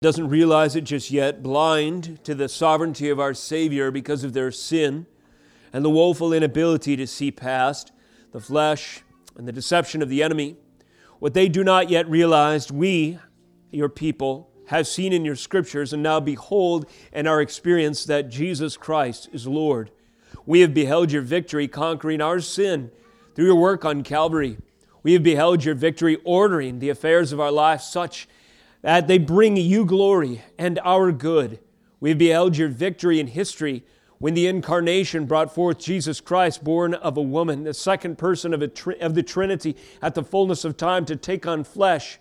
doesn't realize it just yet, blind to the sovereignty of our Savior because of their sin and the woeful inability to see past the flesh and the deception of the enemy. What they do not yet realize, we, your people, have seen in your scriptures and now behold and are experienced that Jesus Christ is Lord. We have beheld your victory conquering our sin through your work on Calvary. We have beheld your victory ordering the affairs of our life such that they bring you glory and our good. We have beheld your victory in history when the incarnation brought forth Jesus Christ, born of a woman, the second person of, of the Trinity at the fullness of time to take on flesh,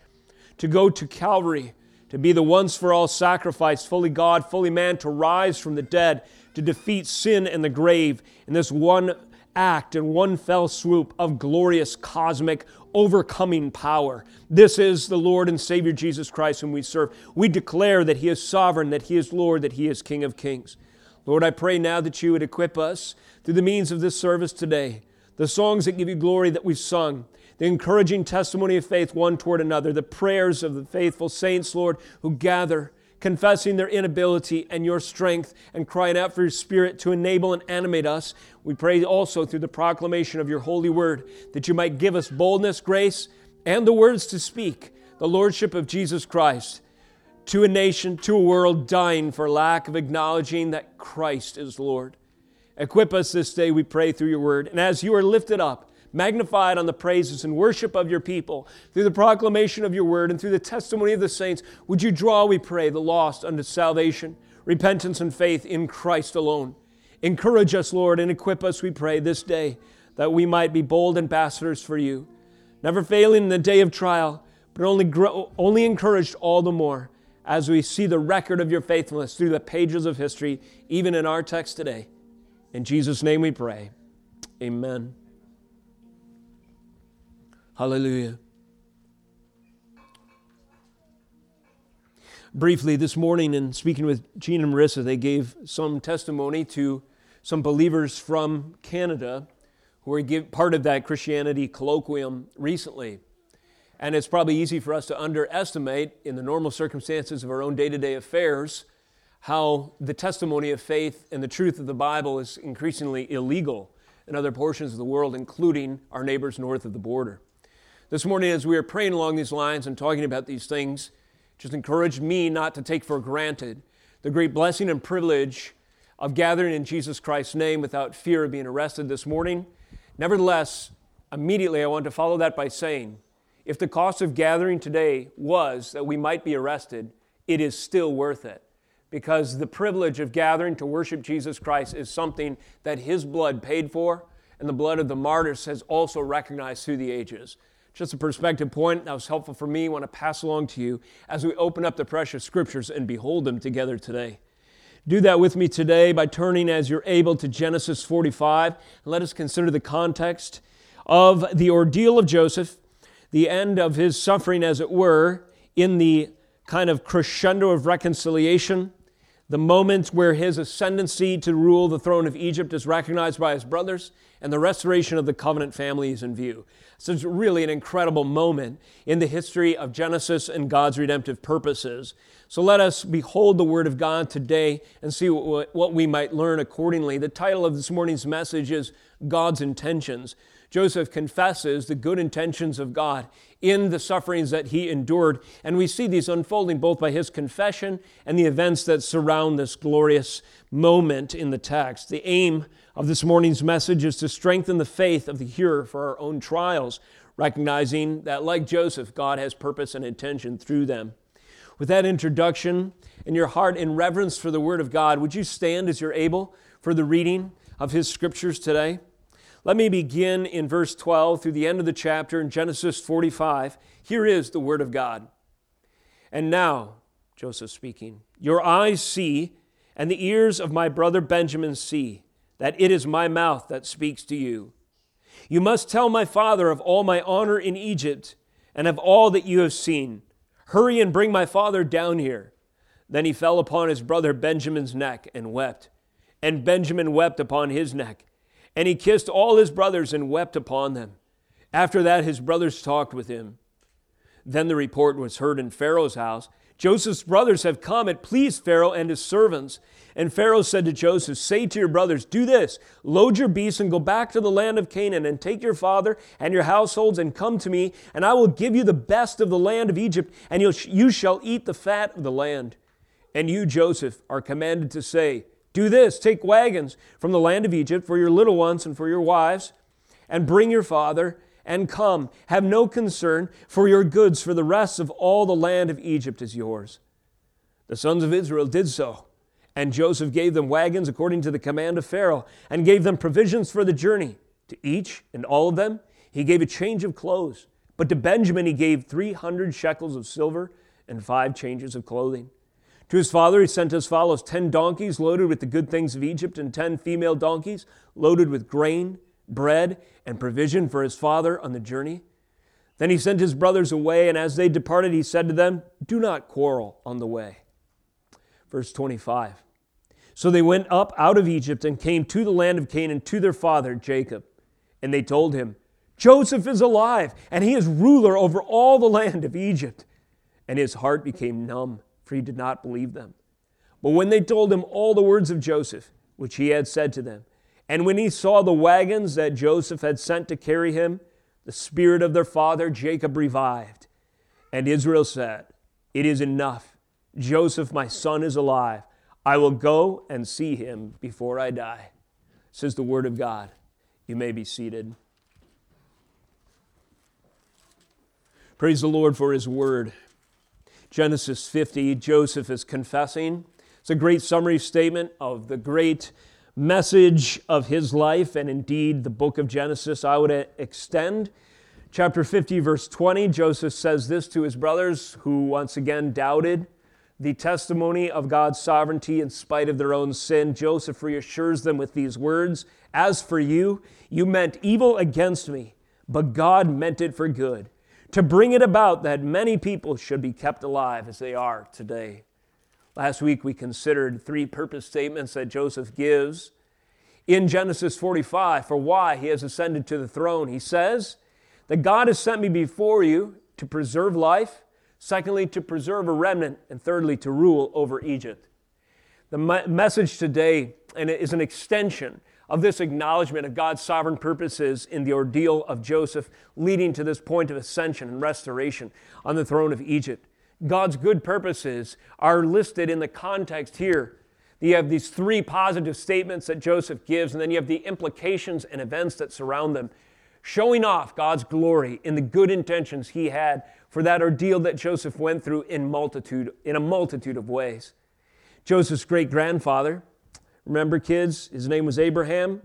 to go to Calvary, to be the once for all sacrifice, fully God, fully man, to rise from the dead, to defeat sin and the grave in this one act and one fell swoop of glorious cosmic overcoming power. This is the Lord and Savior Jesus Christ whom we serve. We declare that He is sovereign, that He is Lord, that He is King of kings. Lord, I pray now that you would equip us through the means of this service today. The songs that give you glory that we've sung, the encouraging testimony of faith one toward another, the prayers of the faithful saints, Lord, who gather confessing their inability and your strength and crying out for your spirit to enable and animate us. We pray also through the proclamation of your holy word that you might give us boldness, grace, and the words to speak the lordship of Jesus Christ to a nation, to a world dying for lack of acknowledging that Christ is Lord. Equip us this day, we pray, through your word. And as you are lifted up, magnified on the praises and worship of your people, through the proclamation of your word and through the testimony of the saints, would you draw, we pray, the lost unto salvation, repentance, and faith in Christ alone. Encourage us, Lord, and equip us, we pray, this day that we might be bold ambassadors for you, never failing in the day of trial, but only, grow, only encouraged all the more as we see the record of your faithfulness through the pages of history, even in our text today. In Jesus' name we pray. Amen. Hallelujah. Briefly, this morning, in speaking with Gene and Marissa, they gave some testimony to some believers from Canada who were part of that Christianity colloquium recently. And it's probably easy for us to underestimate, in the normal circumstances of our own day to day affairs, how the testimony of faith and the truth of the Bible is increasingly illegal in other portions of the world, including our neighbors north of the border. This morning, as we are praying along these lines and talking about these things, just encouraged me not to take for granted the great blessing and privilege of gathering in Jesus Christ's name without fear of being arrested this morning. Nevertheless, immediately I want to follow that by saying, if the cost of gathering today was that we might be arrested, it is still worth it. Because the privilege of gathering to worship Jesus Christ is something that His blood paid for, and the blood of the martyrs has also recognized through the ages. Just a perspective point that was helpful for me. I want to pass along to you as we open up the precious scriptures and behold them together today. Do that with me today by turning as you're able to Genesis 45. Let us consider the context of the ordeal of Joseph, the end of his suffering, as it were, in the kind of crescendo of reconciliation, the moment where his ascendancy to rule the throne of Egypt is recognized by his brothers, and the restoration of the covenant family is in view. So it's really an incredible moment in the history of Genesis and God's redemptive purposes. So let us behold the Word of God today and see what we might learn accordingly. The title of this morning's message is God's Intentions. Joseph confesses the good intentions of God in the sufferings that he endured, and we see these unfolding both by his confession and the events that surround this glorious moment in the text. The aim of this morning's message is to strengthen the faith of the hearer for our own trials, recognizing that, like Joseph, God has purpose and intention through them. With that introduction and your heart in reverence for the Word of God, would you stand as you're able for the reading of His scriptures today? Let me begin in verse 12 through the end of the chapter in Genesis 45. Here is the Word of God. And now, Joseph speaking, your eyes see, and the ears of my brother Benjamin see that it is my mouth that speaks to you. You must tell my father of all my honor in Egypt and of all that you have seen. Hurry and bring my father down here. Then he fell upon his brother Benjamin's neck and wept. And Benjamin wept upon his neck. And he kissed all his brothers and wept upon them. After that, his brothers talked with him. Then the report was heard in Pharaoh's house Joseph's brothers have come. It pleased Pharaoh and his servants. And Pharaoh said to Joseph, Say to your brothers, Do this load your beasts and go back to the land of Canaan, and take your father and your households, and come to me, and I will give you the best of the land of Egypt, and you shall eat the fat of the land. And you, Joseph, are commanded to say, Do this take wagons from the land of Egypt for your little ones and for your wives, and bring your father and come. Have no concern for your goods, for the rest of all the land of Egypt is yours. The sons of Israel did so. And Joseph gave them wagons according to the command of Pharaoh, and gave them provisions for the journey. To each and all of them, he gave a change of clothes. But to Benjamin, he gave 300 shekels of silver and five changes of clothing. To his father, he sent as follows 10 donkeys loaded with the good things of Egypt, and 10 female donkeys loaded with grain bread and provision for his father on the journey. Then he sent his brothers away, and as they departed, he said to them, Do not quarrel on the way. Verse 25. So they went up out of Egypt and came to the land of Canaan to their father Jacob. And they told him, Joseph is alive, and he is ruler over all the land of Egypt. And his heart became numb, for he did not believe them. But when they told him all the words of Joseph, which he had said to them, and when he saw the wagons that Joseph had sent to carry him, the spirit of their father Jacob revived. And Israel said, It is enough. Joseph, my son, is alive. I will go and see him before I die. Says the word of God. You may be seated. Praise the Lord for his word. Genesis 50, Joseph is confessing. It's a great summary statement of the great message of his life, and indeed the book of Genesis, I would uh, extend. Chapter 50, verse 20, Joseph says this to his brothers who once again doubted the testimony of God's sovereignty in spite of their own sin. Joseph reassures them with these words As for you, you meant evil against me, but God meant it for good, to bring it about that many people should be kept alive as they are today. Last week we considered three purpose statements that Joseph gives in Genesis 45 for why he has ascended to the throne. He says that God has sent me before you to preserve life, secondly, to preserve a remnant, and thirdly, to rule over Egypt. The message today and it is an extension of this acknowledgement of God's sovereign purposes in the ordeal of Joseph, leading to this point of ascension and restoration on the throne of Egypt. God's good purposes are listed in the context here. You have these three positive statements that Joseph gives, and then you have the implications and events that surround them, showing off God's glory in the good intentions he had for that ordeal that Joseph went through in multitude, in a multitude of ways. Joseph's great grandfather, remember kids, his name was Abraham.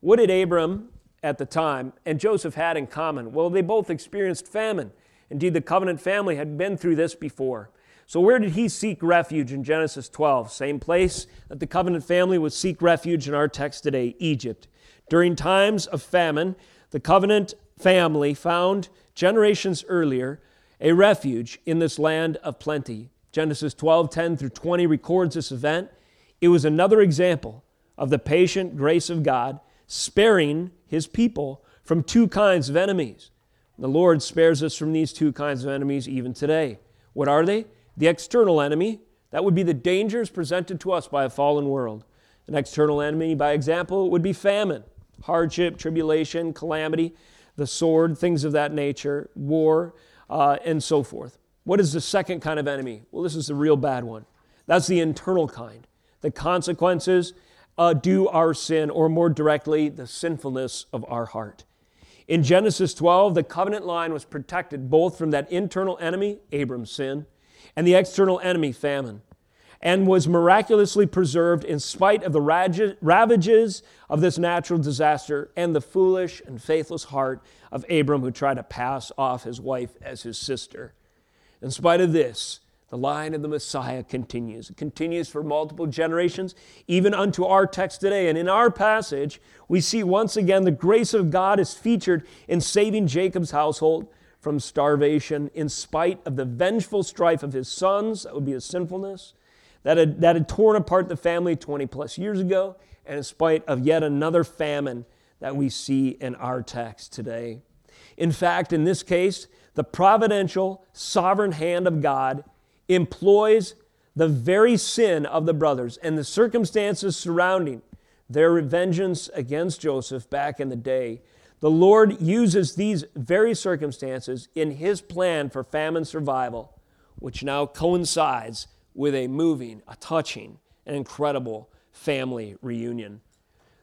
What did Abram at the time and Joseph had in common? Well, they both experienced famine. Indeed, the covenant family had been through this before. So, where did he seek refuge in Genesis 12? Same place that the covenant family would seek refuge in our text today Egypt. During times of famine, the covenant family found generations earlier a refuge in this land of plenty. Genesis 12 10 through 20 records this event. It was another example of the patient grace of God sparing his people from two kinds of enemies the Lord spares us from these two kinds of enemies even today. What are they? The external enemy, that would be the dangers presented to us by a fallen world. An external enemy, by example, would be famine, hardship, tribulation, calamity, the sword, things of that nature, war, uh, and so forth. What is the second kind of enemy? Well, this is the real bad one. That's the internal kind. The consequences uh, due our sin, or more directly, the sinfulness of our heart. In Genesis 12, the covenant line was protected both from that internal enemy, Abram's sin, and the external enemy, famine, and was miraculously preserved in spite of the ravages of this natural disaster and the foolish and faithless heart of Abram who tried to pass off his wife as his sister. In spite of this, the line of the Messiah continues. It continues for multiple generations, even unto our text today. And in our passage, we see once again the grace of God is featured in saving Jacob's household from starvation in spite of the vengeful strife of his sons, that would be his sinfulness, that had, that had torn apart the family 20 plus years ago, and in spite of yet another famine that we see in our text today. In fact, in this case, the providential, sovereign hand of God employs the very sin of the brothers and the circumstances surrounding their vengeance against Joseph back in the day. The Lord uses these very circumstances in his plan for famine survival, which now coincides with a moving, a touching, an incredible family reunion.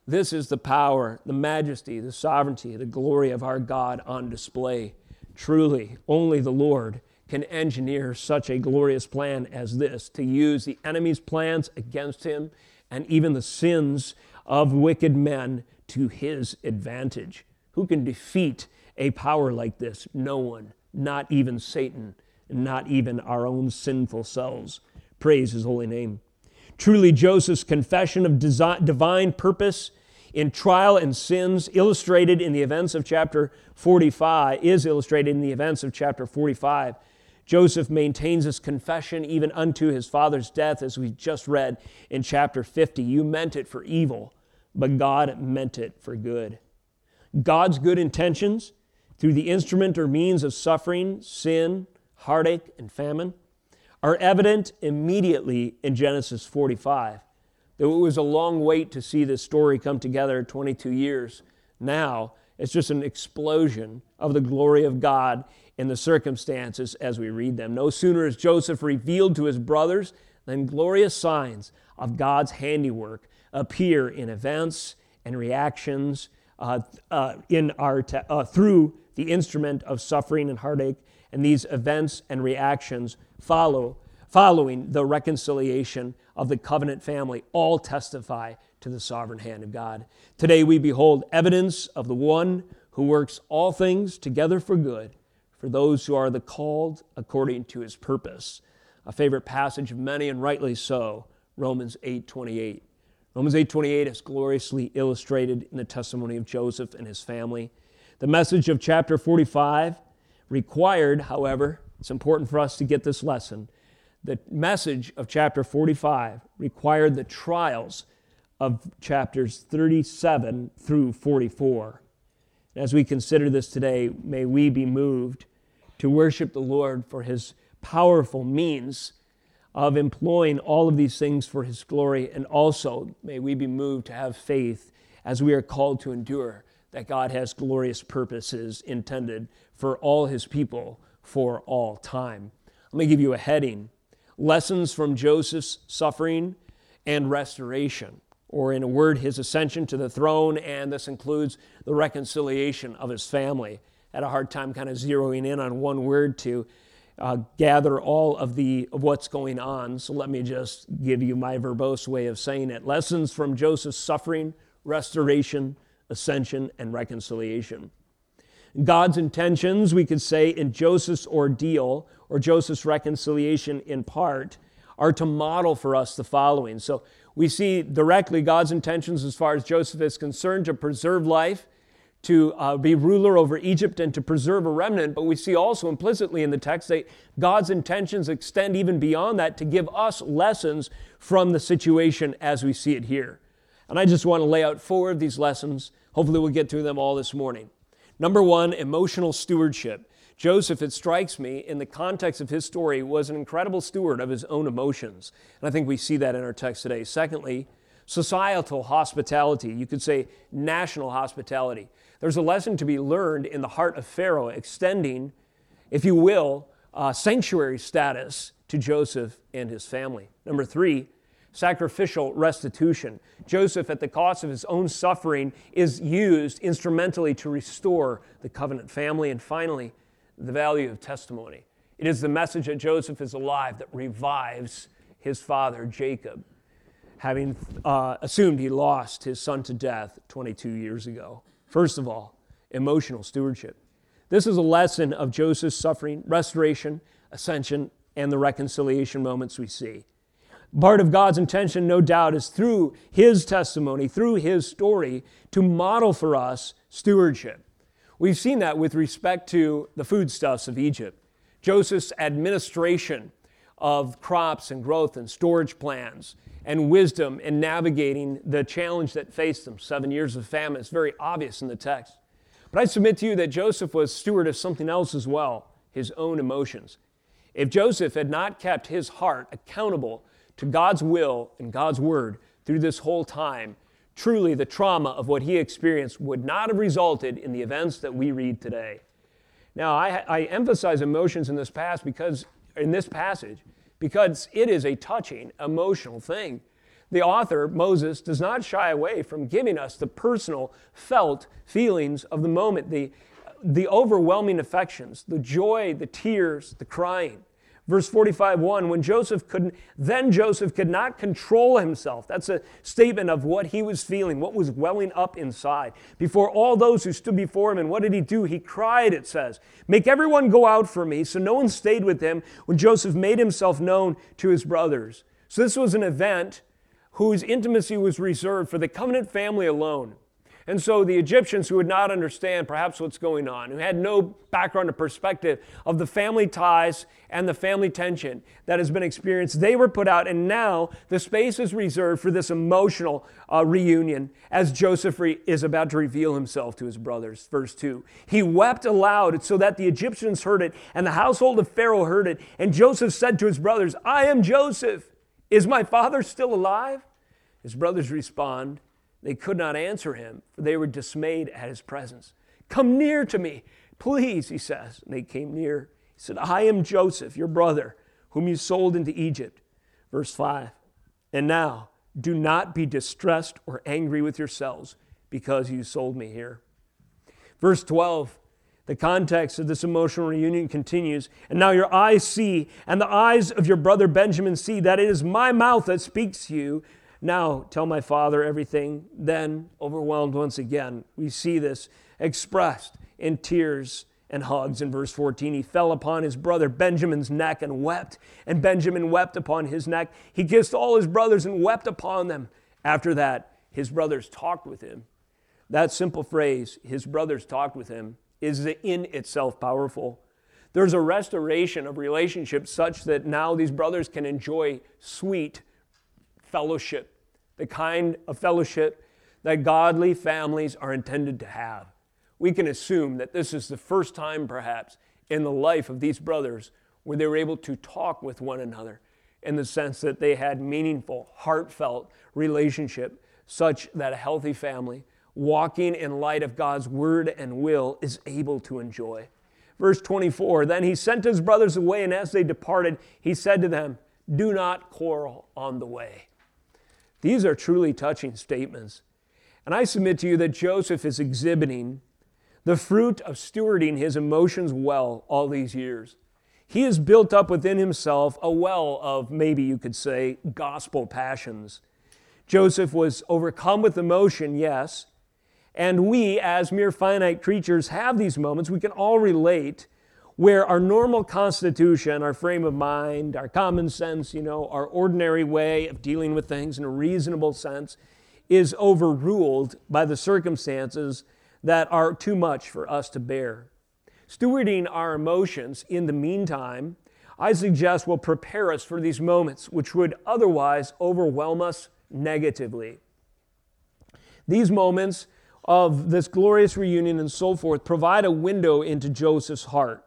This is the power, the majesty, the sovereignty, the glory of our God on display. Truly, only the Lord can engineer such a glorious plan as this to use the enemy's plans against him and even the sins of wicked men to his advantage. Who can defeat a power like this? No one, not even Satan, not even our own sinful selves. Praise his holy name. Truly, Joseph's confession of divine purpose in trial and sins, illustrated in the events of chapter 45, is illustrated in the events of chapter 45. Joseph maintains his confession even unto his father's death, as we just read in chapter 50. You meant it for evil, but God meant it for good. God's good intentions through the instrument or means of suffering, sin, heartache, and famine are evident immediately in Genesis 45. Though it was a long wait to see this story come together 22 years, now it's just an explosion of the glory of God in the circumstances as we read them. No sooner is Joseph revealed to his brothers than glorious signs of God's handiwork appear in events and reactions uh, uh, in our te- uh, through the instrument of suffering and heartache. And these events and reactions follow following the reconciliation of the covenant family all testify to the sovereign hand of God. Today we behold evidence of the one who works all things together for good for those who are the called according to his purpose. A favorite passage of many and rightly so, Romans 8:28. Romans 8:28 is gloriously illustrated in the testimony of Joseph and his family. The message of chapter 45 required, however, it's important for us to get this lesson the message of chapter 45 required the trials of chapters 37 through 44. As we consider this today, may we be moved to worship the Lord for his powerful means of employing all of these things for his glory, and also may we be moved to have faith as we are called to endure that God has glorious purposes intended for all his people for all time. Let me give you a heading lessons from Joseph's suffering and restoration, or in a word, his ascension to the throne, and this includes the reconciliation of his family. Had a hard time kind of zeroing in on one word to uh, gather all of the of what's going on. So let me just give you my verbose way of saying it. Lessons from Joseph's suffering, restoration, ascension, and reconciliation. God's intentions, we could say, in Joseph's ordeal or Joseph's reconciliation in part, are to model for us the following. So we see directly God's intentions as far as Joseph is concerned to preserve life, to uh, be ruler over Egypt, and to preserve a remnant. But we see also implicitly in the text that God's intentions extend even beyond that to give us lessons from the situation as we see it here. And I just want to lay out four of these lessons. Hopefully, we'll get through them all this morning. Number one, emotional stewardship. Joseph, it strikes me, in the context of his story, was an incredible steward of his own emotions. And I think we see that in our text today. Secondly, societal hospitality. You could say national hospitality. There's a lesson to be learned in the heart of Pharaoh, extending, if you will, uh, sanctuary status to Joseph and his family. Number three, sacrificial restitution. Joseph, at the cost of his own suffering, is used instrumentally to restore the covenant family. And finally, the value of testimony. It is the message that Joseph is alive that revives his father, Jacob, having uh, assumed he lost his son to death 22 years ago. First of all, emotional stewardship. This is a lesson of Joseph's suffering, restoration, ascension, and the reconciliation moments we see. Part of God's intention, no doubt, is through his testimony, through his story, to model for us stewardship. We've seen that with respect to the foodstuffs of Egypt. Joseph's administration of crops and growth and storage plans and wisdom in navigating the challenge that faced them seven years of famine is very obvious in the text. But I submit to you that Joseph was steward of something else as well his own emotions. If Joseph had not kept his heart accountable to God's will and God's word through this whole time, truly the trauma of what he experienced would not have resulted in the events that we read today. Now, I, I emphasize emotions in this because in this passage because it is a touching, emotional thing. The author, Moses, does not shy away from giving us the personal, felt feelings of the moment, the, the overwhelming affections, the joy, the tears, the crying. Verse 45 1, when Joseph couldn't, then Joseph could not control himself. That's a statement of what he was feeling, what was welling up inside. Before all those who stood before him, and what did he do? He cried, it says, Make everyone go out for me. So no one stayed with him when Joseph made himself known to his brothers. So this was an event whose intimacy was reserved for the covenant family alone. And so the Egyptians who would not understand perhaps what's going on, who had no background or perspective of the family ties and the family tension that has been experienced, they were put out. And now the space is reserved for this emotional uh, reunion as Joseph re- is about to reveal himself to his brothers. Verse 2 He wept aloud so that the Egyptians heard it, and the household of Pharaoh heard it. And Joseph said to his brothers, I am Joseph. Is my father still alive? His brothers respond, they could not answer him, for they were dismayed at his presence. Come near to me, please, he says. And they came near. He said, I am Joseph, your brother, whom you sold into Egypt. Verse 5. And now, do not be distressed or angry with yourselves because you sold me here. Verse 12. The context of this emotional reunion continues. And now your eyes see, and the eyes of your brother Benjamin see that it is my mouth that speaks to you. Now tell my father everything. Then, overwhelmed once again, we see this expressed in tears and hugs. In verse 14, he fell upon his brother Benjamin's neck and wept, and Benjamin wept upon his neck. He kissed all his brothers and wept upon them. After that, his brothers talked with him. That simple phrase, his brothers talked with him, is in itself powerful. There's a restoration of relationships such that now these brothers can enjoy sweet fellowship, the kind of fellowship that godly families are intended to have. We can assume that this is the first time, perhaps, in the life of these brothers where they were able to talk with one another in the sense that they had meaningful, heartfelt relationship, such that a healthy family, walking in light of God's word and will, is able to enjoy. Verse 24 Then he sent his brothers away, and as they departed, he said to them, Do not quarrel on the way. These are truly touching statements. And I submit to you that Joseph is exhibiting the fruit of stewarding his emotions well all these years. He has built up within himself a well of, maybe you could say, gospel passions. Joseph was overcome with emotion, yes. And we, as mere finite creatures, have these moments. We can all relate where our normal constitution, our frame of mind, our common sense, you know, our ordinary way of dealing with things in a reasonable sense is overruled by the circumstances that are too much for us to bear. Stewarding our emotions in the meantime, I suggest will prepare us for these moments which would otherwise overwhelm us negatively. These moments of this glorious reunion and so forth provide a window into Joseph's heart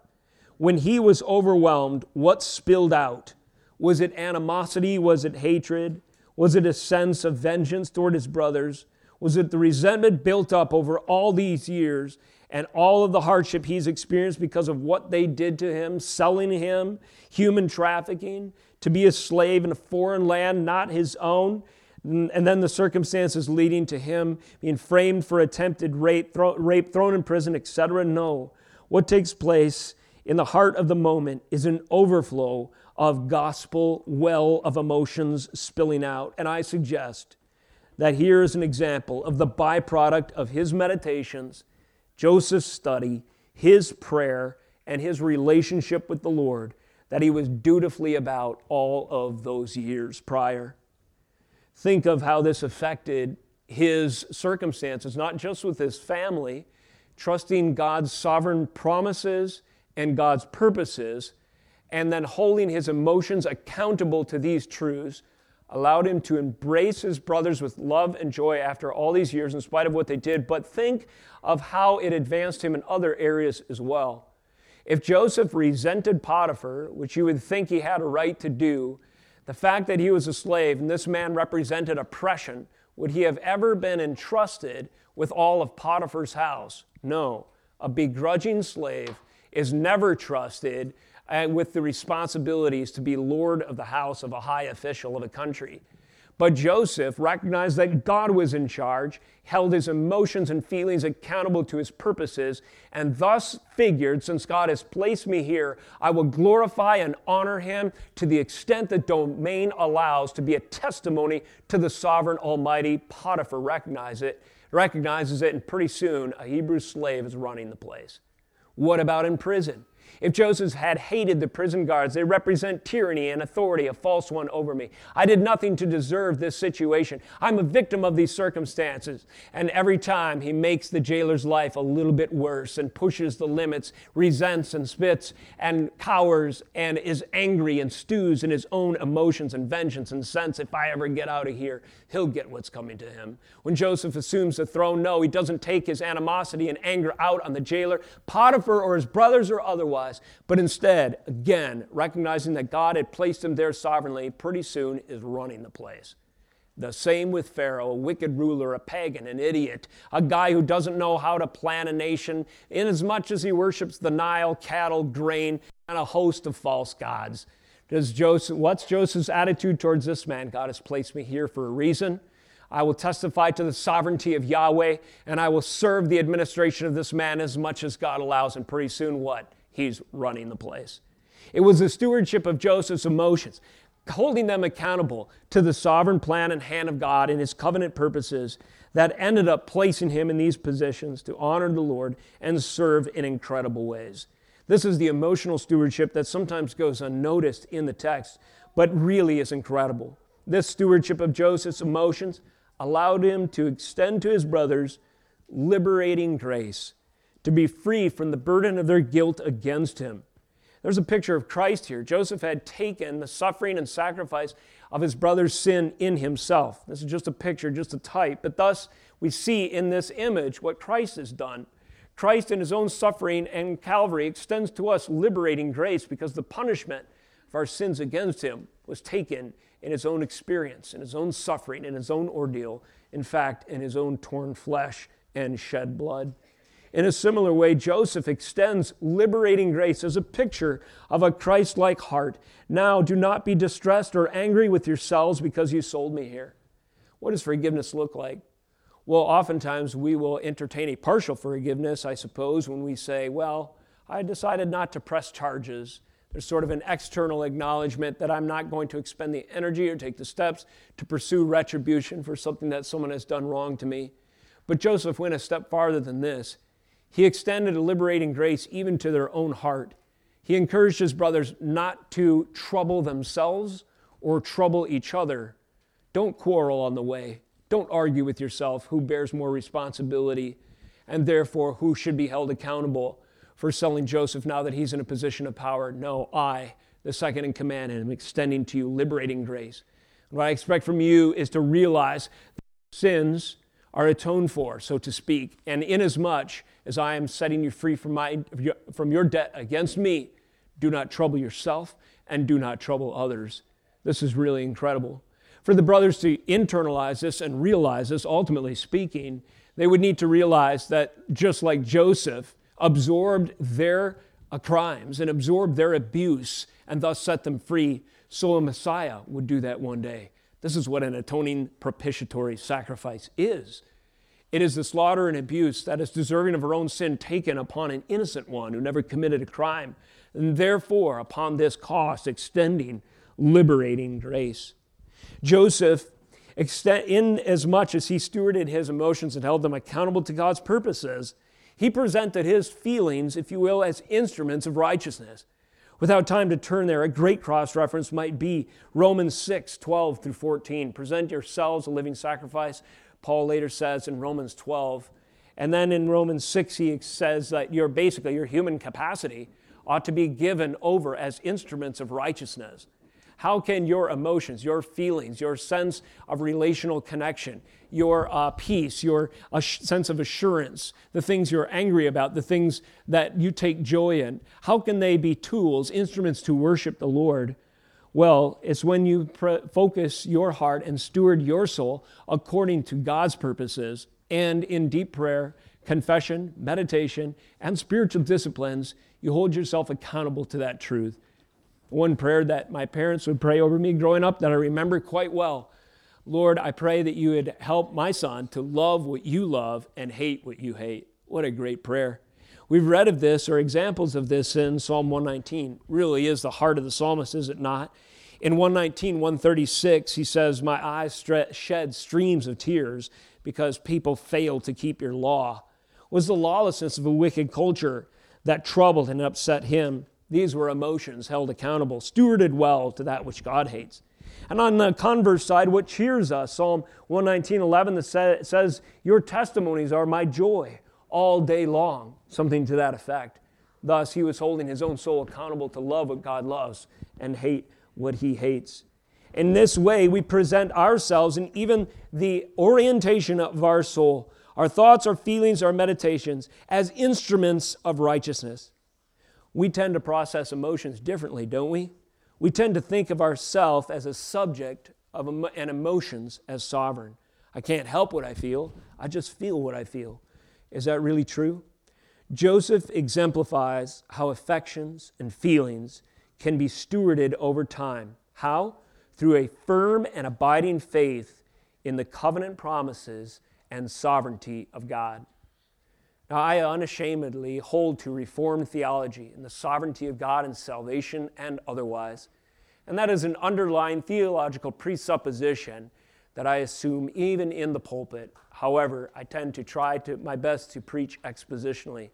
when he was overwhelmed, what spilled out? Was it animosity? Was it hatred? Was it a sense of vengeance toward his brothers? Was it the resentment built up over all these years and all of the hardship he's experienced because of what they did to him, selling him, human trafficking, to be a slave in a foreign land, not his own? And then the circumstances leading to him being framed for attempted rape, thro- rape thrown in prison, etc. No. What takes place in the heart of the moment is an overflow of gospel well of emotions spilling out. And I suggest that here is an example of the byproduct of his meditations, Joseph's study, his prayer, and his relationship with the Lord that he was dutifully about all of those years prior. Think of how this affected his circumstances, not just with his family, trusting God's sovereign promises and God's purposes, and then holding his emotions accountable to these truths, allowed him to embrace his brothers with love and joy after all these years, in spite of what they did. But think of how it advanced him in other areas as well. If Joseph resented Potiphar, which you would think he had a right to do, the fact that he was a slave and this man represented oppression, would he have ever been entrusted with all of Potiphar's house? No. A begrudging slave is never trusted uh, with the responsibilities to be lord of the house of a high official of a country. But Joseph recognized that God was in charge, held his emotions and feelings accountable to his purposes, and thus figured, since God has placed me here, I will glorify and honor him to the extent the domain allows to be a testimony to the sovereign Almighty. Potiphar recognizes it, recognizes it, and pretty soon a Hebrew slave is running the place. What about in prison? If Joseph had hated the prison guards, they represent tyranny and authority, a false one over me. I did nothing to deserve this situation. I'm a victim of these circumstances. And every time he makes the jailer's life a little bit worse and pushes the limits, resents and spits and cowers and is angry and stews in his own emotions and vengeance and sense if I ever get out of here, he'll get what's coming to him. When Joseph assumes the throne, no, he doesn't take his animosity and anger out on the jailer, Potiphar, or his brothers or otherwise, but instead, again, recognizing that God had placed him there sovereignly, pretty soon is running the place. The same with Pharaoh, a wicked ruler, a pagan, an idiot, a guy who doesn't know how to plan a nation, inasmuch as he worships the Nile, cattle, grain, and a host of false gods. Does Joseph, what's Joseph's attitude towards this man? God has placed me here for a reason. I will testify to the sovereignty of Yahweh, and I will serve the administration of this man as much as God allows. And pretty soon, what? He's running the place. It was the stewardship of Joseph's emotions, holding them accountable to the sovereign plan and hand of God and his covenant purposes that ended up placing him in these positions to honor the Lord and serve in incredible ways. This is the emotional stewardship that sometimes goes unnoticed in the text, but really is incredible. This stewardship of Joseph's emotions allowed him to extend to his brothers liberating grace, to be free from the burden of their guilt against him. There's a picture of Christ here. Joseph had taken the suffering and sacrifice of his brother's sin in himself. This is just a picture, just a type. But thus, we see in this image what Christ has done. Christ, in his own suffering and Calvary, extends to us liberating grace because the punishment of our sins against him was taken in his own experience, in his own suffering, in his own ordeal, in fact, in his own torn flesh and shed blood. In a similar way, Joseph extends liberating grace as a picture of a Christ like heart. Now, do not be distressed or angry with yourselves because you sold me here. What does forgiveness look like? Well, oftentimes we will entertain a partial forgiveness, I suppose, when we say, Well, I decided not to press charges. There's sort of an external acknowledgement that I'm not going to expend the energy or take the steps to pursue retribution for something that someone has done wrong to me. But Joseph went a step farther than this. He extended a liberating grace even to their own heart. He encouraged his brothers not to trouble themselves or trouble each other. Don't quarrel on the way. Don't argue with yourself who bears more responsibility and therefore who should be held accountable for selling Joseph now that he's in a position of power. No, I, the second in command, am extending to you liberating grace. what I expect from you is to realize sins are atoned for, so to speak, and inasmuch as I am setting you free from, my, from your debt against me, do not trouble yourself and do not trouble others. This is really incredible. For the brothers to internalize this and realize this, ultimately speaking, they would need to realize that just like Joseph absorbed their crimes and absorbed their abuse and thus set them free, so a Messiah would do that one day. This is what an atoning propitiatory sacrifice is. It is the slaughter and abuse that is deserving of her own sin taken upon an innocent one who never committed a crime, and therefore upon this cost extending liberating grace. Joseph, in as much as he stewarded his emotions and held them accountable to God's purposes, he presented his feelings, if you will, as instruments of righteousness. Without time to turn there, a great cross reference might be Romans 6 12 through 14. Present yourselves a living sacrifice, Paul later says in Romans 12. And then in Romans 6, he says that your basically your human capacity ought to be given over as instruments of righteousness. How can your emotions, your feelings, your sense of relational connection, your uh, peace, your uh, sense of assurance, the things you're angry about, the things that you take joy in, how can they be tools, instruments to worship the Lord? Well, it's when you pre- focus your heart and steward your soul according to God's purposes and in deep prayer, confession, meditation, and spiritual disciplines, you hold yourself accountable to that truth one prayer that my parents would pray over me growing up that I remember quite well. Lord, I pray that you would help my son to love what you love and hate what you hate. What a great prayer. We've read of this or examples of this in Psalm 119. Really is the heart of the psalmist, is it not? In 119, 136, he says, My eyes shed streams of tears because people fail to keep your law. It was the lawlessness of a wicked culture that troubled and upset him. These were emotions held accountable, stewarded well to that which God hates. And on the converse side, what cheers us? Psalm 119, 11 that says, Your testimonies are my joy all day long. Something to that effect. Thus, he was holding his own soul accountable to love what God loves and hate what he hates. In this way, we present ourselves and even the orientation of our soul, our thoughts, our feelings, our meditations, as instruments of righteousness we tend to process emotions differently, don't we? We tend to think of ourselves as a subject of and emotions as sovereign. I can't help what I feel, I just feel what I feel. Is that really true? Joseph exemplifies how affections and feelings can be stewarded over time. How? Through a firm and abiding faith in the covenant promises and sovereignty of God. Now, I unashamedly hold to Reformed theology and the sovereignty of God in salvation and otherwise. And that is an underlying theological presupposition that I assume even in the pulpit. However, I tend to try to my best to preach expositionally.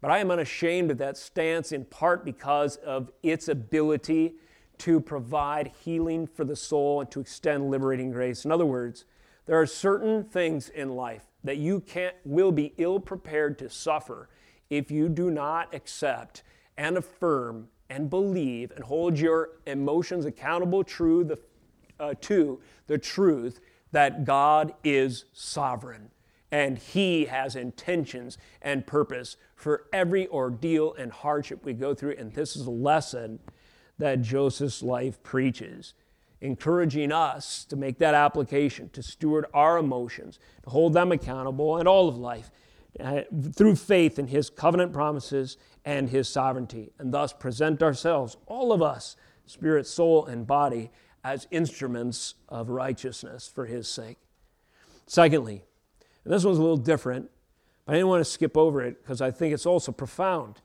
But I am unashamed of that stance in part because of its ability to provide healing for the soul and to extend liberating grace. In other words, there are certain things in life that you can't, will be ill prepared to suffer if you do not accept and affirm and believe and hold your emotions accountable true the, uh, to the truth that God is sovereign and He has intentions and purpose for every ordeal and hardship we go through. And this is a lesson that Joseph's life preaches encouraging us to make that application, to steward our emotions, to hold them accountable and all of life uh, through faith in His covenant promises and His sovereignty, and thus present ourselves, all of us, spirit, soul, and body, as instruments of righteousness for His sake. Secondly, and this one's a little different, but I didn't want to skip over it because I think it's also profound.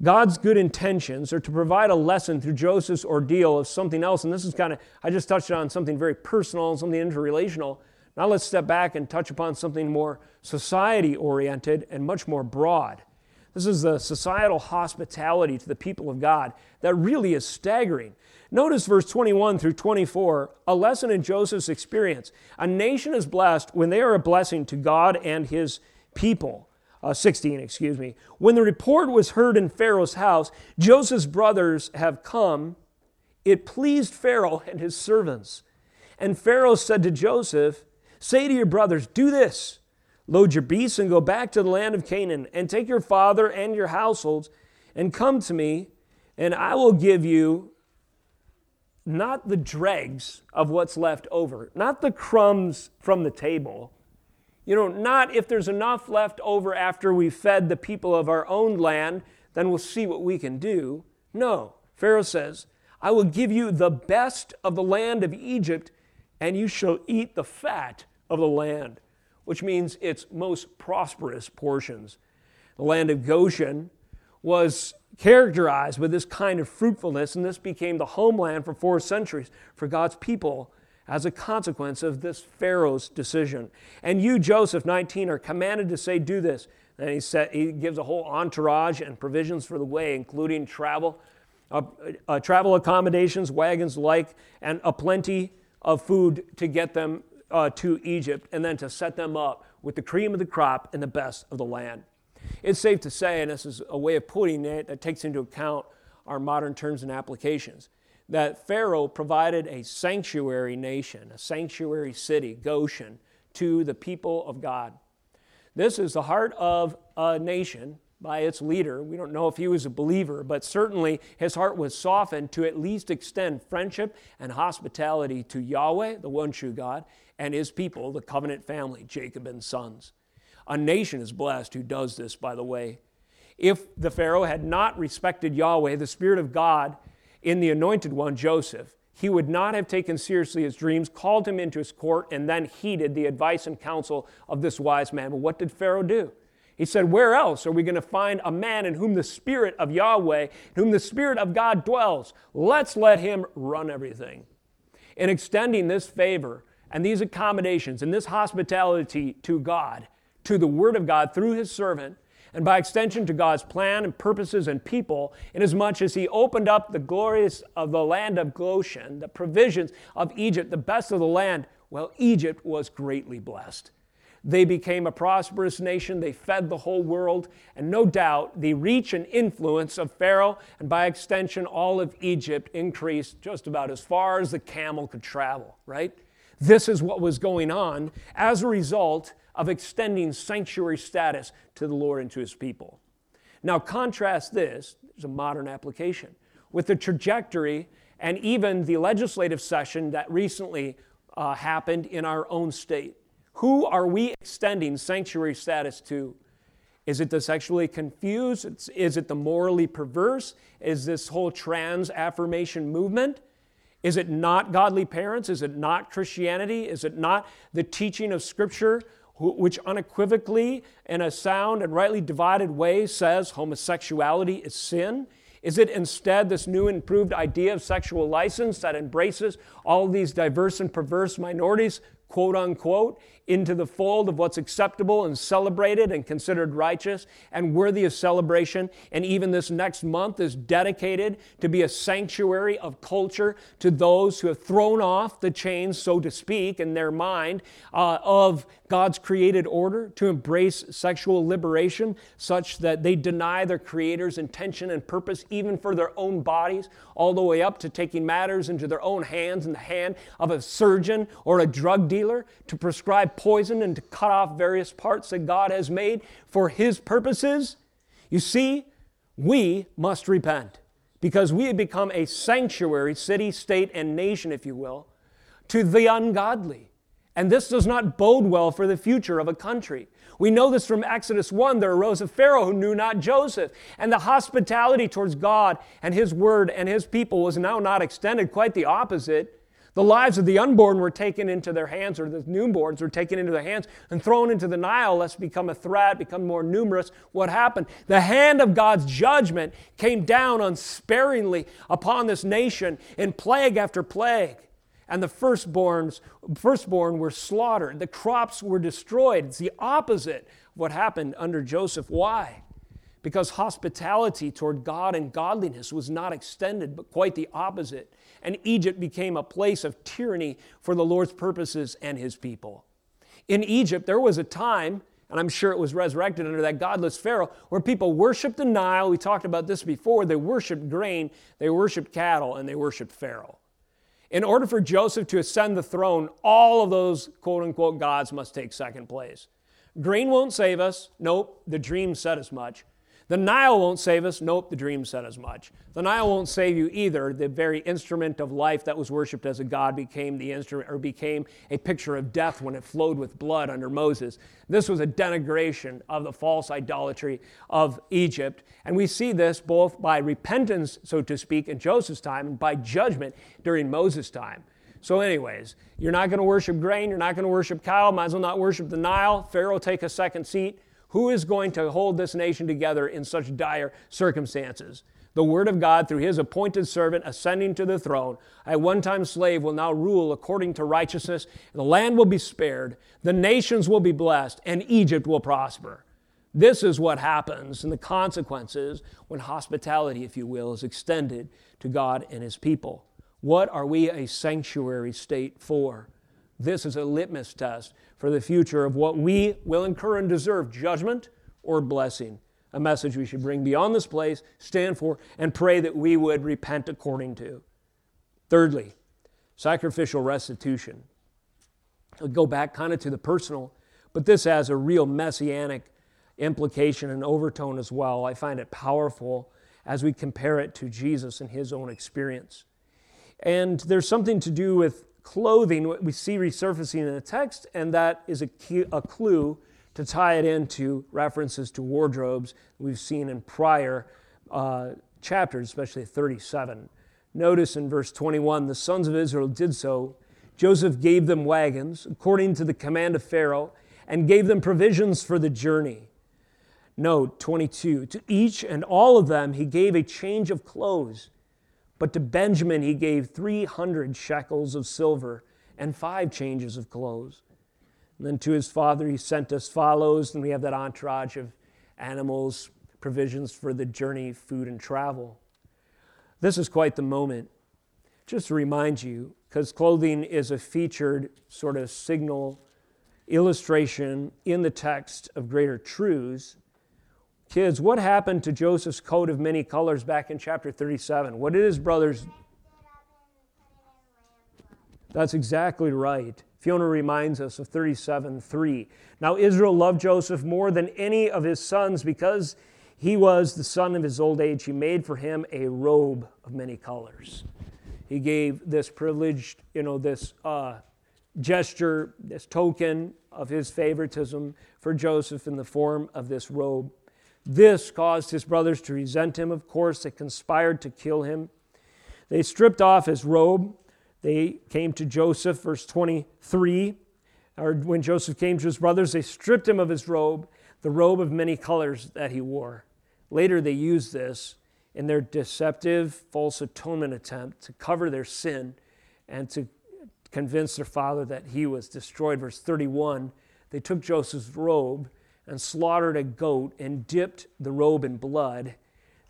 God's good intentions are to provide a lesson through Joseph's ordeal of something else. And this is kind of, I just touched on something very personal and something interrelational. Now let's step back and touch upon something more society oriented and much more broad. This is the societal hospitality to the people of God that really is staggering. Notice verse 21 through 24, a lesson in Joseph's experience. A nation is blessed when they are a blessing to God and his people uh, 16, excuse me. When the report was heard in Pharaoh's house, Joseph's brothers have come. It pleased Pharaoh and his servants. And Pharaoh said to Joseph, Say to your brothers, do this load your beasts and go back to the land of Canaan, and take your father and your households, and come to me, and I will give you not the dregs of what's left over, not the crumbs from the table you know, not if there's enough left over after we fed the people of our own land, then we'll see what we can do. No. Pharaoh says, I will give you the best of the land of Egypt, and you shall eat the fat of the land, which means its most prosperous portions. The land of Goshen was characterized with this kind of fruitfulness, and this became the homeland for four centuries for God's people as a consequence of this Pharaoh's decision. And you, Joseph, 19, are commanded to say, Do this. And he, said, he gives a whole entourage and provisions for the way, including travel, uh, uh, travel accommodations, wagons like, and a plenty of food to get them uh, to Egypt, and then to set them up with the cream of the crop and the best of the land. It's safe to say, and this is a way of putting it that takes into account our modern terms and applications, that Pharaoh provided a sanctuary nation, a sanctuary city, Goshen, to the people of God. This is the heart of a nation by its leader. We don't know if he was a believer, but certainly his heart was softened to at least extend friendship and hospitality to Yahweh, the one true God, and his people, the covenant family, Jacob and sons. A nation is blessed who does this, by the way. If the Pharaoh had not respected Yahweh, the Spirit of God, in the anointed one, Joseph, he would not have taken seriously his dreams, called him into his court, and then heeded the advice and counsel of this wise man. But what did Pharaoh do? He said, Where else are we going to find a man in whom the Spirit of Yahweh, in whom the Spirit of God dwells? Let's let him run everything. In extending this favor and these accommodations and this hospitality to God, to the Word of God through his servant, and by extension to God's plan and purposes and people, inasmuch as he opened up the glories of the land of Goshen, the provisions of Egypt, the best of the land, well, Egypt was greatly blessed. They became a prosperous nation. They fed the whole world. And no doubt, the reach and influence of Pharaoh, and by extension, all of Egypt, increased just about as far as the camel could travel, right? This is what was going on as a result of extending sanctuary status to the Lord and to his people. Now, contrast this, there's a modern application, with the trajectory and even the legislative session that recently uh, happened in our own state. Who are we extending sanctuary status to? Is it the sexually confused? Is it the morally perverse? Is this whole trans affirmation movement? Is it not godly parents? Is it not Christianity? Is it not the teaching of Scripture, which unequivocally, in a sound and rightly divided way, says homosexuality is sin? Is it instead this new improved idea of sexual license that embraces all these diverse and perverse minorities quote unquote, into the fold of what's acceptable and celebrated and considered righteous and worthy of celebration. And even this next month is dedicated to be a sanctuary of culture to those who have thrown off the chains, so to speak, in their mind uh, of God's created order, to embrace sexual liberation such that they deny their Creator's intention and purpose, even for their own bodies, all the way up to taking matters into their own hands in the hand of a surgeon or a drug dealer to prescribe poison and to cut off various parts that God has made for His purposes. You see, we must repent because we have become a sanctuary, city, state, and nation, if you will, to the ungodly. And this does not bode well for the future of a country. We know this from Exodus 1. There arose a Pharaoh who knew not Joseph, and the hospitality towards God and his word and his people was now not extended, quite the opposite. The lives of the unborn were taken into their hands, or the newborns were taken into their hands and thrown into the Nile, lest become a threat, become more numerous. What happened? The hand of God's judgment came down unsparingly upon this nation in plague after plague and the firstborns, firstborn were slaughtered. The crops were destroyed. It's the opposite of what happened under Joseph. Why? Because hospitality toward God and godliness was not extended, but quite the opposite. And Egypt became a place of tyranny for the Lord's purposes and his people. In Egypt, there was a time, and I'm sure it was resurrected under that godless Pharaoh, where people worshiped the Nile. We talked about this before. They worshiped grain, they worshiped cattle, and they worshiped Pharaoh. In order for Joseph to ascend the throne, all of those quote unquote gods must take second place. Grain won't save us. Nope, the dream said as much. The Nile won't save us. Nope, the dream said as much. The Nile won't save you either. The very instrument of life that was worshipped as a god became the instrument or became a picture of death when it flowed with blood under Moses. This was a denigration of the false idolatry of Egypt. And we see this both by repentance, so to speak, in Joseph's time and by judgment during Moses' time. So, anyways, you're not going to worship grain, you're not going to worship cow, might as well not worship the Nile. Pharaoh take a second seat. Who is going to hold this nation together in such dire circumstances? The Word of God, through His appointed servant ascending to the throne, a one time slave will now rule according to righteousness. The land will be spared, the nations will be blessed, and Egypt will prosper. This is what happens and the consequences when hospitality, if you will, is extended to God and His people. What are we a sanctuary state for? This is a litmus test for the future of what we will incur and deserve judgment or blessing. A message we should bring beyond this place, stand for, and pray that we would repent according to. Thirdly, sacrificial restitution. I'll go back kind of to the personal, but this has a real messianic implication and overtone as well. I find it powerful as we compare it to Jesus and his own experience. And there's something to do with clothing, what we see resurfacing in the text, and that is a, key, a clue to tie it into references to wardrobes we've seen in prior uh, chapters, especially 37. Notice in verse 21 the sons of Israel did so. Joseph gave them wagons according to the command of Pharaoh and gave them provisions for the journey. Note 22 To each and all of them he gave a change of clothes, but to Benjamin he gave 300 shekels of silver and five changes of clothes. And then to his father he sent as follows, and we have that entourage of animals, provisions for the journey, food, and travel. This is quite the moment. Just to remind you, because clothing is a featured sort of signal illustration in the text of greater truths. Kids, what happened to Joseph's coat of many colors back in chapter 37? What did his brothers? That's exactly right. Fiona reminds us of 37 3. Now, Israel loved Joseph more than any of his sons because he was the son of his old age. He made for him a robe of many colors. He gave this privileged, you know, this uh, gesture, this token of his favoritism for Joseph in the form of this robe. This caused his brothers to resent him, of course. They conspired to kill him. They stripped off his robe. They came to Joseph, verse 23. Or when Joseph came to his brothers, they stripped him of his robe, the robe of many colors that he wore. Later, they used this in their deceptive false atonement attempt to cover their sin and to convince their father that he was destroyed. Verse 31 they took Joseph's robe and slaughtered a goat and dipped the robe in blood.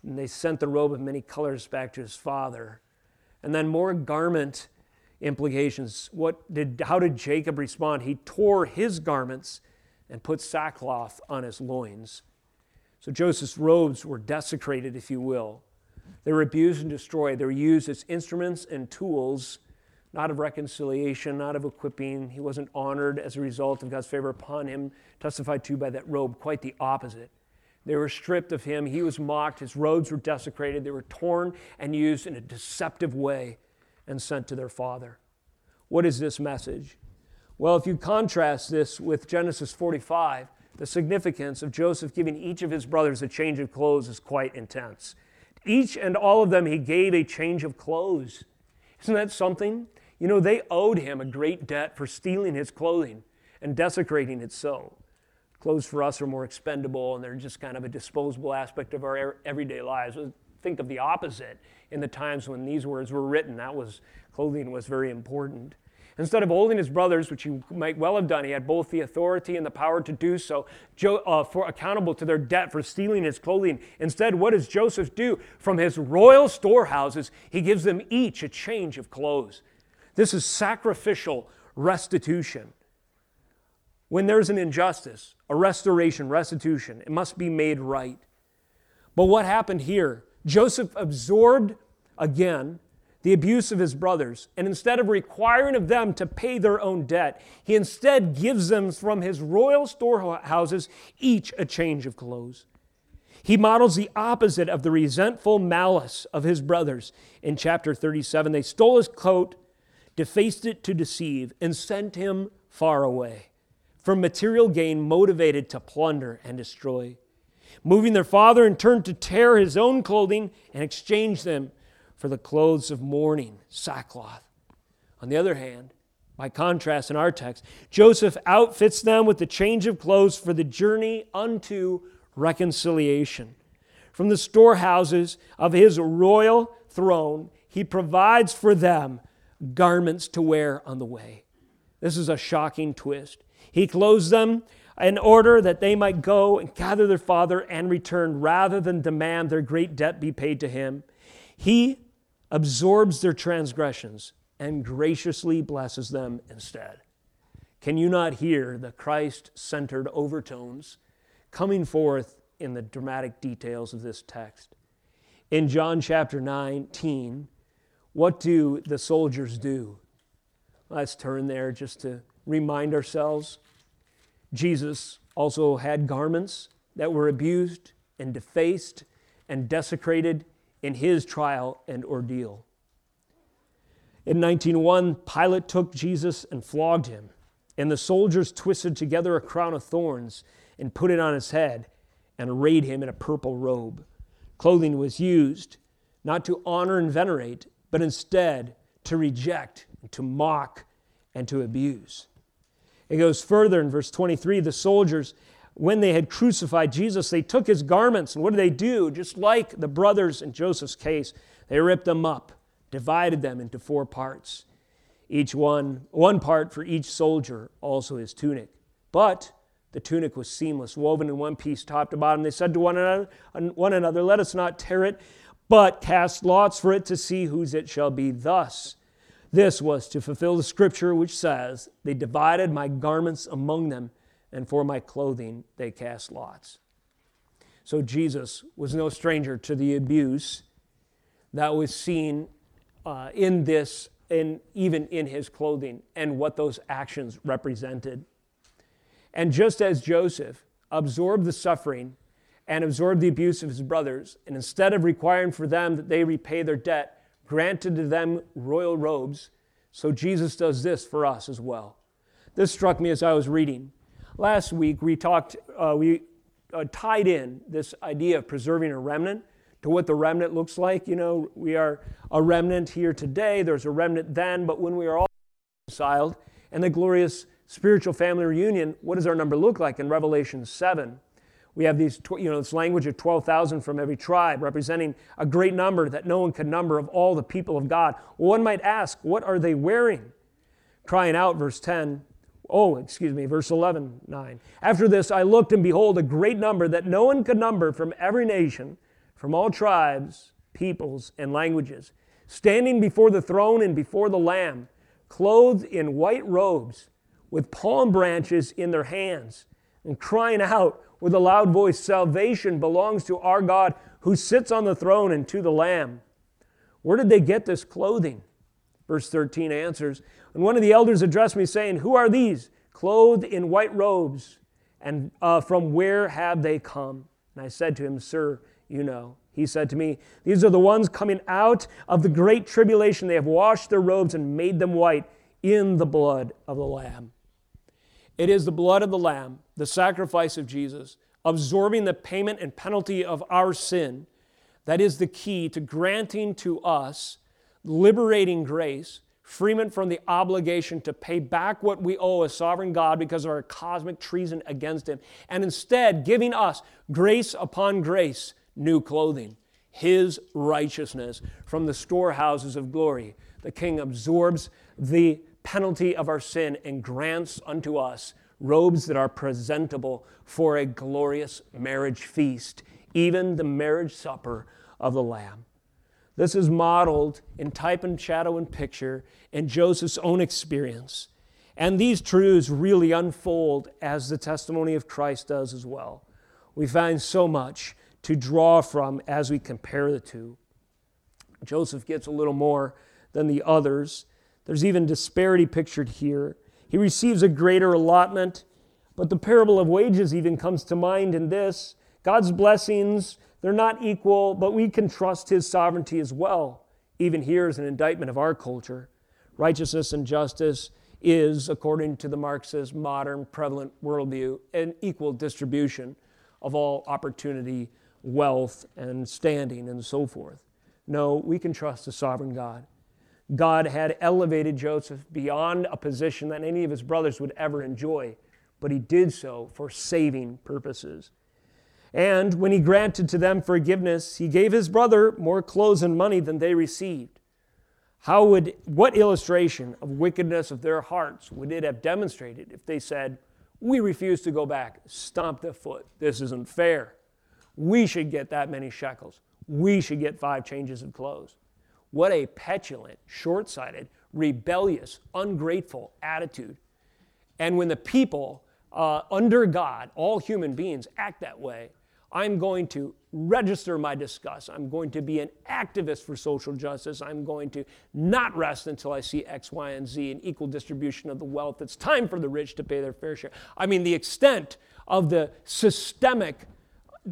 And they sent the robe of many colors back to his father. And then more garment implications. What did, how did Jacob respond? He tore his garments and put sackcloth on his loins. So Joseph's robes were desecrated, if you will. They were abused and destroyed. They were used as instruments and tools, not of reconciliation, not of equipping. He wasn't honored as a result of God's favor upon him, testified to by that robe. Quite the opposite. They were stripped of him. He was mocked. His robes were desecrated. They were torn and used in a deceptive way and sent to their father. What is this message? Well, if you contrast this with Genesis 45, the significance of Joseph giving each of his brothers a change of clothes is quite intense. Each and all of them, he gave a change of clothes. Isn't that something? You know, they owed him a great debt for stealing his clothing and desecrating it so. Clothes for us are more expendable and they're just kind of a disposable aspect of our everyday lives. Think of the opposite in the times when these words were written. That was clothing was very important. Instead of holding his brothers, which he might well have done, he had both the authority and the power to do so, uh, for accountable to their debt for stealing his clothing. Instead, what does Joseph do? From his royal storehouses, he gives them each a change of clothes. This is sacrificial restitution. When there's an injustice, a restoration, restitution, it must be made right. But what happened here? Joseph absorbed again the abuse of his brothers, and instead of requiring of them to pay their own debt, he instead gives them from his royal storehouses each a change of clothes. He models the opposite of the resentful malice of his brothers in chapter 37. They stole his coat, defaced it to deceive, and sent him far away for material gain, motivated to plunder and destroy. Moving their father in turn to tear his own clothing and exchange them for the clothes of mourning, sackcloth. On the other hand, by contrast in our text, Joseph outfits them with the change of clothes for the journey unto reconciliation. From the storehouses of his royal throne, he provides for them garments to wear on the way. This is a shocking twist. He clothes them in order that they might go and gather their father and return rather than demand their great debt be paid to him. He absorbs their transgressions, and graciously blesses them instead. Can you not hear the Christ centered overtones coming forth in the dramatic details of this text? In John chapter 19, what do the soldiers do? Let's turn there just to remind ourselves. Jesus also had garments that were abused and defaced and desecrated in his trial and ordeal. In 1901, Pilate took Jesus and flogged him, and the soldiers twisted together a crown of thorns and put it on his head and arrayed him in a purple robe. Clothing was used not to honor and venerate, but instead to reject, to mock, and to abuse. It goes further in verse 23 the soldiers, when they had crucified Jesus, they took his garments, and what did they do? Just like the brothers in Joseph's case, they ripped them up, divided them into four parts. Each one, one part for each soldier, also his tunic. But the tunic was seamless, woven in one piece, top to bottom. They said to one another, one another, Let us not tear it, but cast lots for it to see whose it shall be. Thus, this was to fulfill the scripture which says, They divided my garments among them, and for my clothing they cast lots. So Jesus was no stranger to the abuse that was seen uh, in this, and even in his clothing, and what those actions represented. And just as Joseph absorbed the suffering and absorbed the abuse of his brothers, and instead of requiring for them that they repay their debt, granted to them royal robes, so Jesus does this for us as well. This struck me as I was reading. Last week we talked, uh, we uh, tied in this idea of preserving a remnant to what the remnant looks like. You know, we are a remnant here today, there's a remnant then, but when we are all reconciled and the glorious spiritual family reunion, what does our number look like in Revelation 7? We have these, you know, this language of 12,000 from every tribe, representing a great number that no one can number of all the people of God. One might ask, what are they wearing? Crying out, verse 10. Oh, excuse me, verse 11, 9. After this, I looked, and behold, a great number that no one could number from every nation, from all tribes, peoples, and languages, standing before the throne and before the Lamb, clothed in white robes with palm branches in their hands and crying out with a loud voice Salvation belongs to our God who sits on the throne and to the Lamb. Where did they get this clothing? Verse 13 answers And one of the elders addressed me, saying, Who are these, clothed in white robes? And uh, from where have they come? And I said to him, Sir, you know. He said to me, These are the ones coming out of the great tribulation. They have washed their robes and made them white in the blood of the Lamb. It is the blood of the Lamb, the sacrifice of Jesus, absorbing the payment and penalty of our sin, that is the key to granting to us liberating grace, freedom from the obligation to pay back what we owe a sovereign God because of our cosmic treason against Him, and instead giving us grace upon grace, new clothing, His righteousness from the storehouses of glory. The King absorbs the penalty of our sin and grants unto us robes that are presentable for a glorious marriage feast, even the marriage supper of the Lamb. This is modeled in type and shadow and picture in Joseph's own experience. And these truths really unfold as the testimony of Christ does as well. We find so much to draw from as we compare the two. Joseph gets a little more than the others there's even disparity pictured here. He receives a greater allotment, but the parable of wages even comes to mind in this. God's blessings, they're not equal, but we can trust His sovereignty as well. Even here is an indictment of our culture. Righteousness and justice is, according to the Marxist modern prevalent worldview, an equal distribution of all opportunity, wealth, and standing, and so forth. No, we can trust the sovereign God. God had elevated Joseph beyond a position that any of his brothers would ever enjoy, but he did so for saving purposes. And when he granted to them forgiveness, he gave his brother more clothes and money than they received. How would what illustration of wickedness of their hearts would it have demonstrated if they said, "We refuse to go back. Stomp the foot. This isn't fair. We should get that many shekels. We should get five changes of clothes." What a petulant, short sighted, rebellious, ungrateful attitude. And when the people uh, under God, all human beings, act that way, I'm going to register my disgust. I'm going to be an activist for social justice. I'm going to not rest until I see X, Y, and Z, an equal distribution of the wealth. It's time for the rich to pay their fair share. I mean, the extent of the systemic,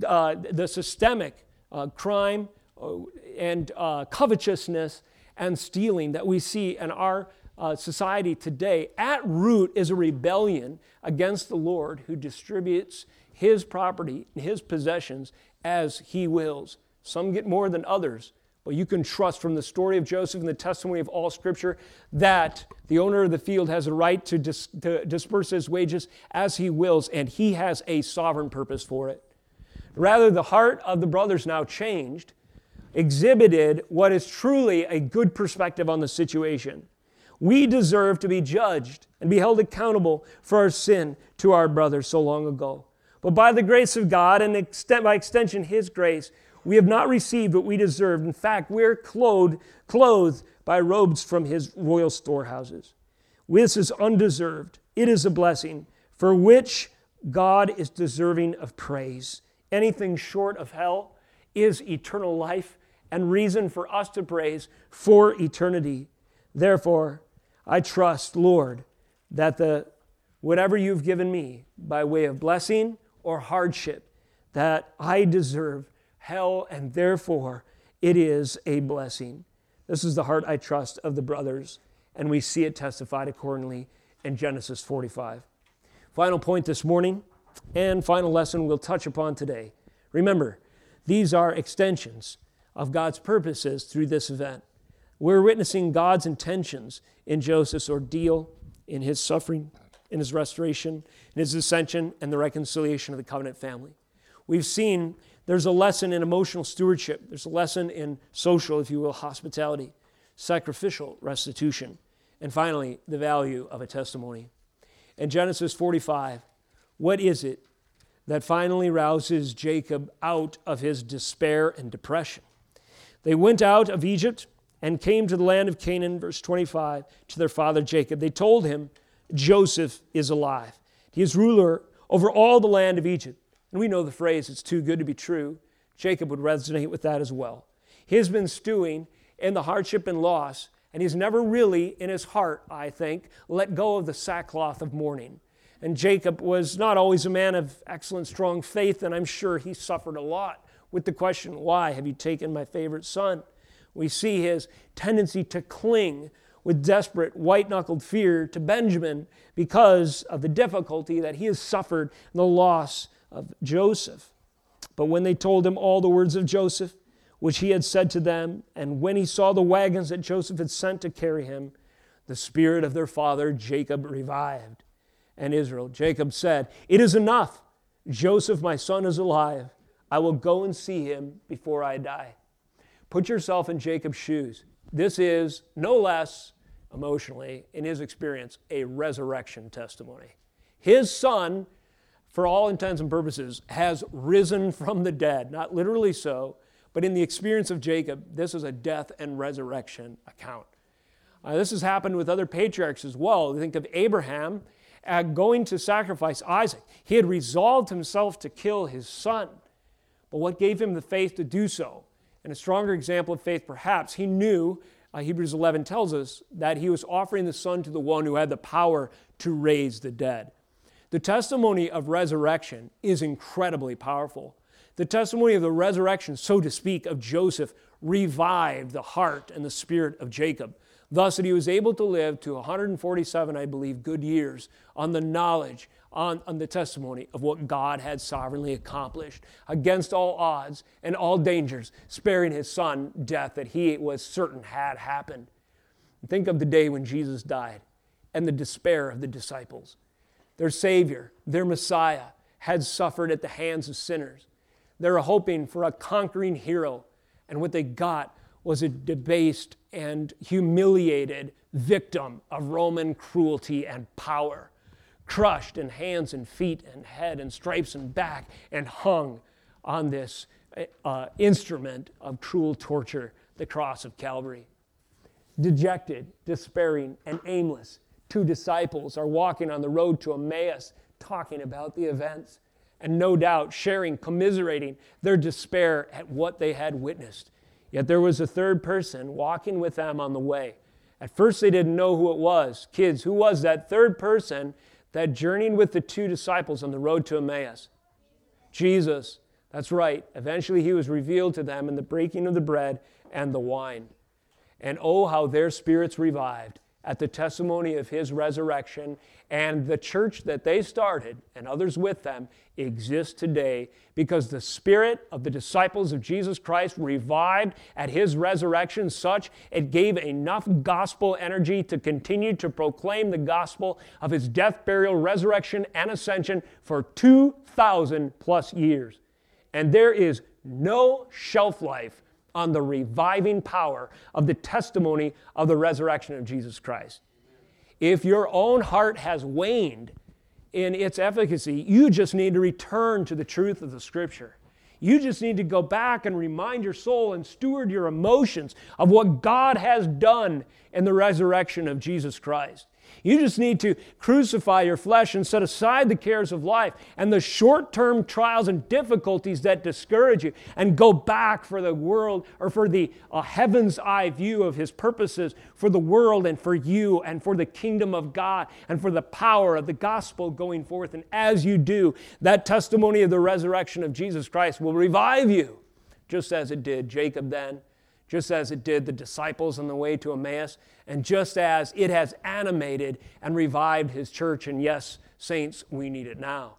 uh, the systemic uh, crime uh, and uh, covetousness and stealing that we see in our uh, society today, at root is a rebellion against the Lord who distributes his property and his possessions as he wills. Some get more than others, but you can trust from the story of Joseph and the testimony of all Scripture that the owner of the field has a right to, dis- to disperse his wages as he wills, and he has a sovereign purpose for it. Rather, the heart of the brothers now changed, exhibited what is truly a good perspective on the situation. We deserve to be judged and be held accountable for our sin to our brothers so long ago. But by the grace of God, and extent, by extension, His grace, we have not received what we deserved. In fact, we're clothed, clothed by robes from His royal storehouses. This is undeserved. It is a blessing for which God is deserving of praise. Anything short of hell is eternal life and reason for us to praise for eternity. Therefore, I trust, Lord, that the whatever you've given me by way of blessing or hardship, that I deserve hell, and therefore it is a blessing. This is the heart I trust of the brothers, and we see it testified accordingly in Genesis 45. Final point this morning, and final lesson we'll touch upon today. Remember, these are extensions of God's purposes through this event. We're witnessing God's intentions in Joseph's ordeal, in his suffering, in his restoration, in his ascension, and the reconciliation of the covenant family. We've seen there's a lesson in emotional stewardship, there's a lesson in social, if you will, hospitality, sacrificial restitution, and finally, the value of a testimony. In Genesis 45, what is it that finally rouses Jacob out of his despair and depression? They went out of Egypt and came to the land of Canaan, verse 25, to their father Jacob. They told him, Joseph is alive. He is ruler over all the land of Egypt. And we know the phrase, it's too good to be true. Jacob would resonate with that as well. He has been stewing in the hardship and loss, and he's never really, in his heart, I think, let go of the sackcloth of mourning. And Jacob was not always a man of excellent, strong faith, and I'm sure he suffered a lot with the question, Why have you taken my favorite son? We see his tendency to cling with desperate, white knuckled fear to Benjamin because of the difficulty that he has suffered in the loss of Joseph. But when they told him all the words of Joseph, which he had said to them, and when he saw the wagons that Joseph had sent to carry him, the spirit of their father Jacob revived. And Israel, Jacob said, It is enough. Joseph, my son, is alive. I will go and see him before I die. Put yourself in Jacob's shoes. This is no less emotionally, in his experience, a resurrection testimony. His son, for all intents and purposes, has risen from the dead. Not literally so, but in the experience of Jacob, this is a death and resurrection account. Uh, this has happened with other patriarchs as well. Think of Abraham uh, going to sacrifice Isaac. He had resolved himself to kill his son. But what gave him the faith to do so? And a stronger example of faith, perhaps, he knew, uh, Hebrews 11 tells us, that he was offering the Son to the one who had the power to raise the dead. The testimony of resurrection is incredibly powerful. The testimony of the resurrection, so to speak, of Joseph revived the heart and the spirit of Jacob, thus that he was able to live to 147, I believe, good years on the knowledge on, on the testimony of what God had sovereignly accomplished against all odds and all dangers, sparing his son death that he was certain had happened. Think of the day when Jesus died and the despair of the disciples. Their Savior, their Messiah, had suffered at the hands of sinners. They were hoping for a conquering hero, and what they got was a debased and humiliated victim of Roman cruelty and power crushed in hands and feet and head and stripes and back and hung on this uh, instrument of cruel torture, the cross of Calvary. Dejected, despairing, and aimless, two disciples are walking on the road to Emmaus talking about the events. and no doubt sharing, commiserating their despair at what they had witnessed. Yet there was a third person walking with them on the way. At first, they didn't know who it was. Kids, who was that third person that journeyed with the two disciples on the road to Emmaus? Jesus. That's right. Eventually, he was revealed to them in the breaking of the bread and the wine. And oh, how their spirits revived at the testimony of his resurrection. And the church that they started and others with them exists today because the spirit of the disciples of Jesus Christ revived at his resurrection such it gave enough gospel energy to continue to proclaim the gospel of his death, burial, resurrection, and ascension for 2,000 plus years. And there is no shelf life on the reviving power of the testimony of the resurrection of Jesus Christ. If your own heart has waned in its efficacy, you just need to return to the truth of the Scripture. You just need to go back and remind your soul and steward your emotions of what God has done in the resurrection of Jesus Christ. You just need to crucify your flesh and set aside the cares of life and the short term trials and difficulties that discourage you and go back for the world or for the uh, heaven's eye view of His purposes for the world and for you and for the kingdom of God and for the power of the gospel going forth. And as you do, that testimony of the resurrection of Jesus Christ will revive you, just as it did Jacob then just as it did the disciples on the way to Emmaus, and just as it has animated and revived his church. And yes, saints, we need it now.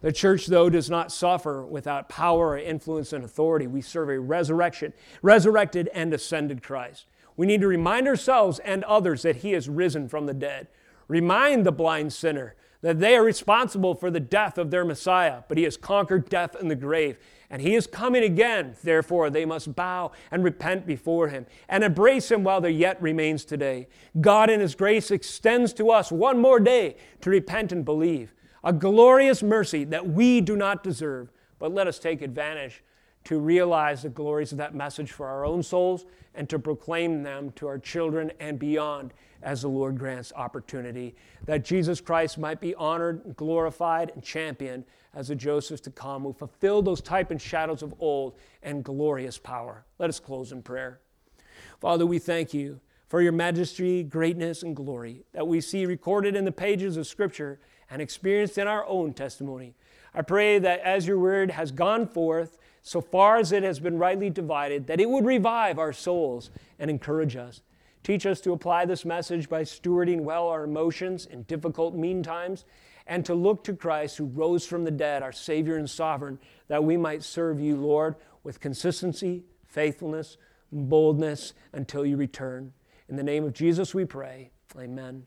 The church, though, does not suffer without power influence and authority. We serve a resurrection, resurrected and ascended Christ. We need to remind ourselves and others that he has risen from the dead. Remind the blind sinner that they are responsible for the death of their Messiah, but he has conquered death and the grave and he is coming again. Therefore, they must bow and repent before him and embrace him while there yet remains today. God, in his grace, extends to us one more day to repent and believe. A glorious mercy that we do not deserve. But let us take advantage to realize the glories of that message for our own souls and to proclaim them to our children and beyond as the Lord grants opportunity. That Jesus Christ might be honored, glorified, and championed as the Josephs to come who fulfilled those type and shadows of old and glorious power. Let us close in prayer. Father, we thank you for your majesty, greatness, and glory that we see recorded in the pages of Scripture and experienced in our own testimony. I pray that as your word has gone forth, so far as it has been rightly divided, that it would revive our souls and encourage us. Teach us to apply this message by stewarding well our emotions in difficult mean times and to look to Christ who rose from the dead, our Savior and Sovereign, that we might serve you, Lord, with consistency, faithfulness, boldness until you return. In the name of Jesus we pray. Amen.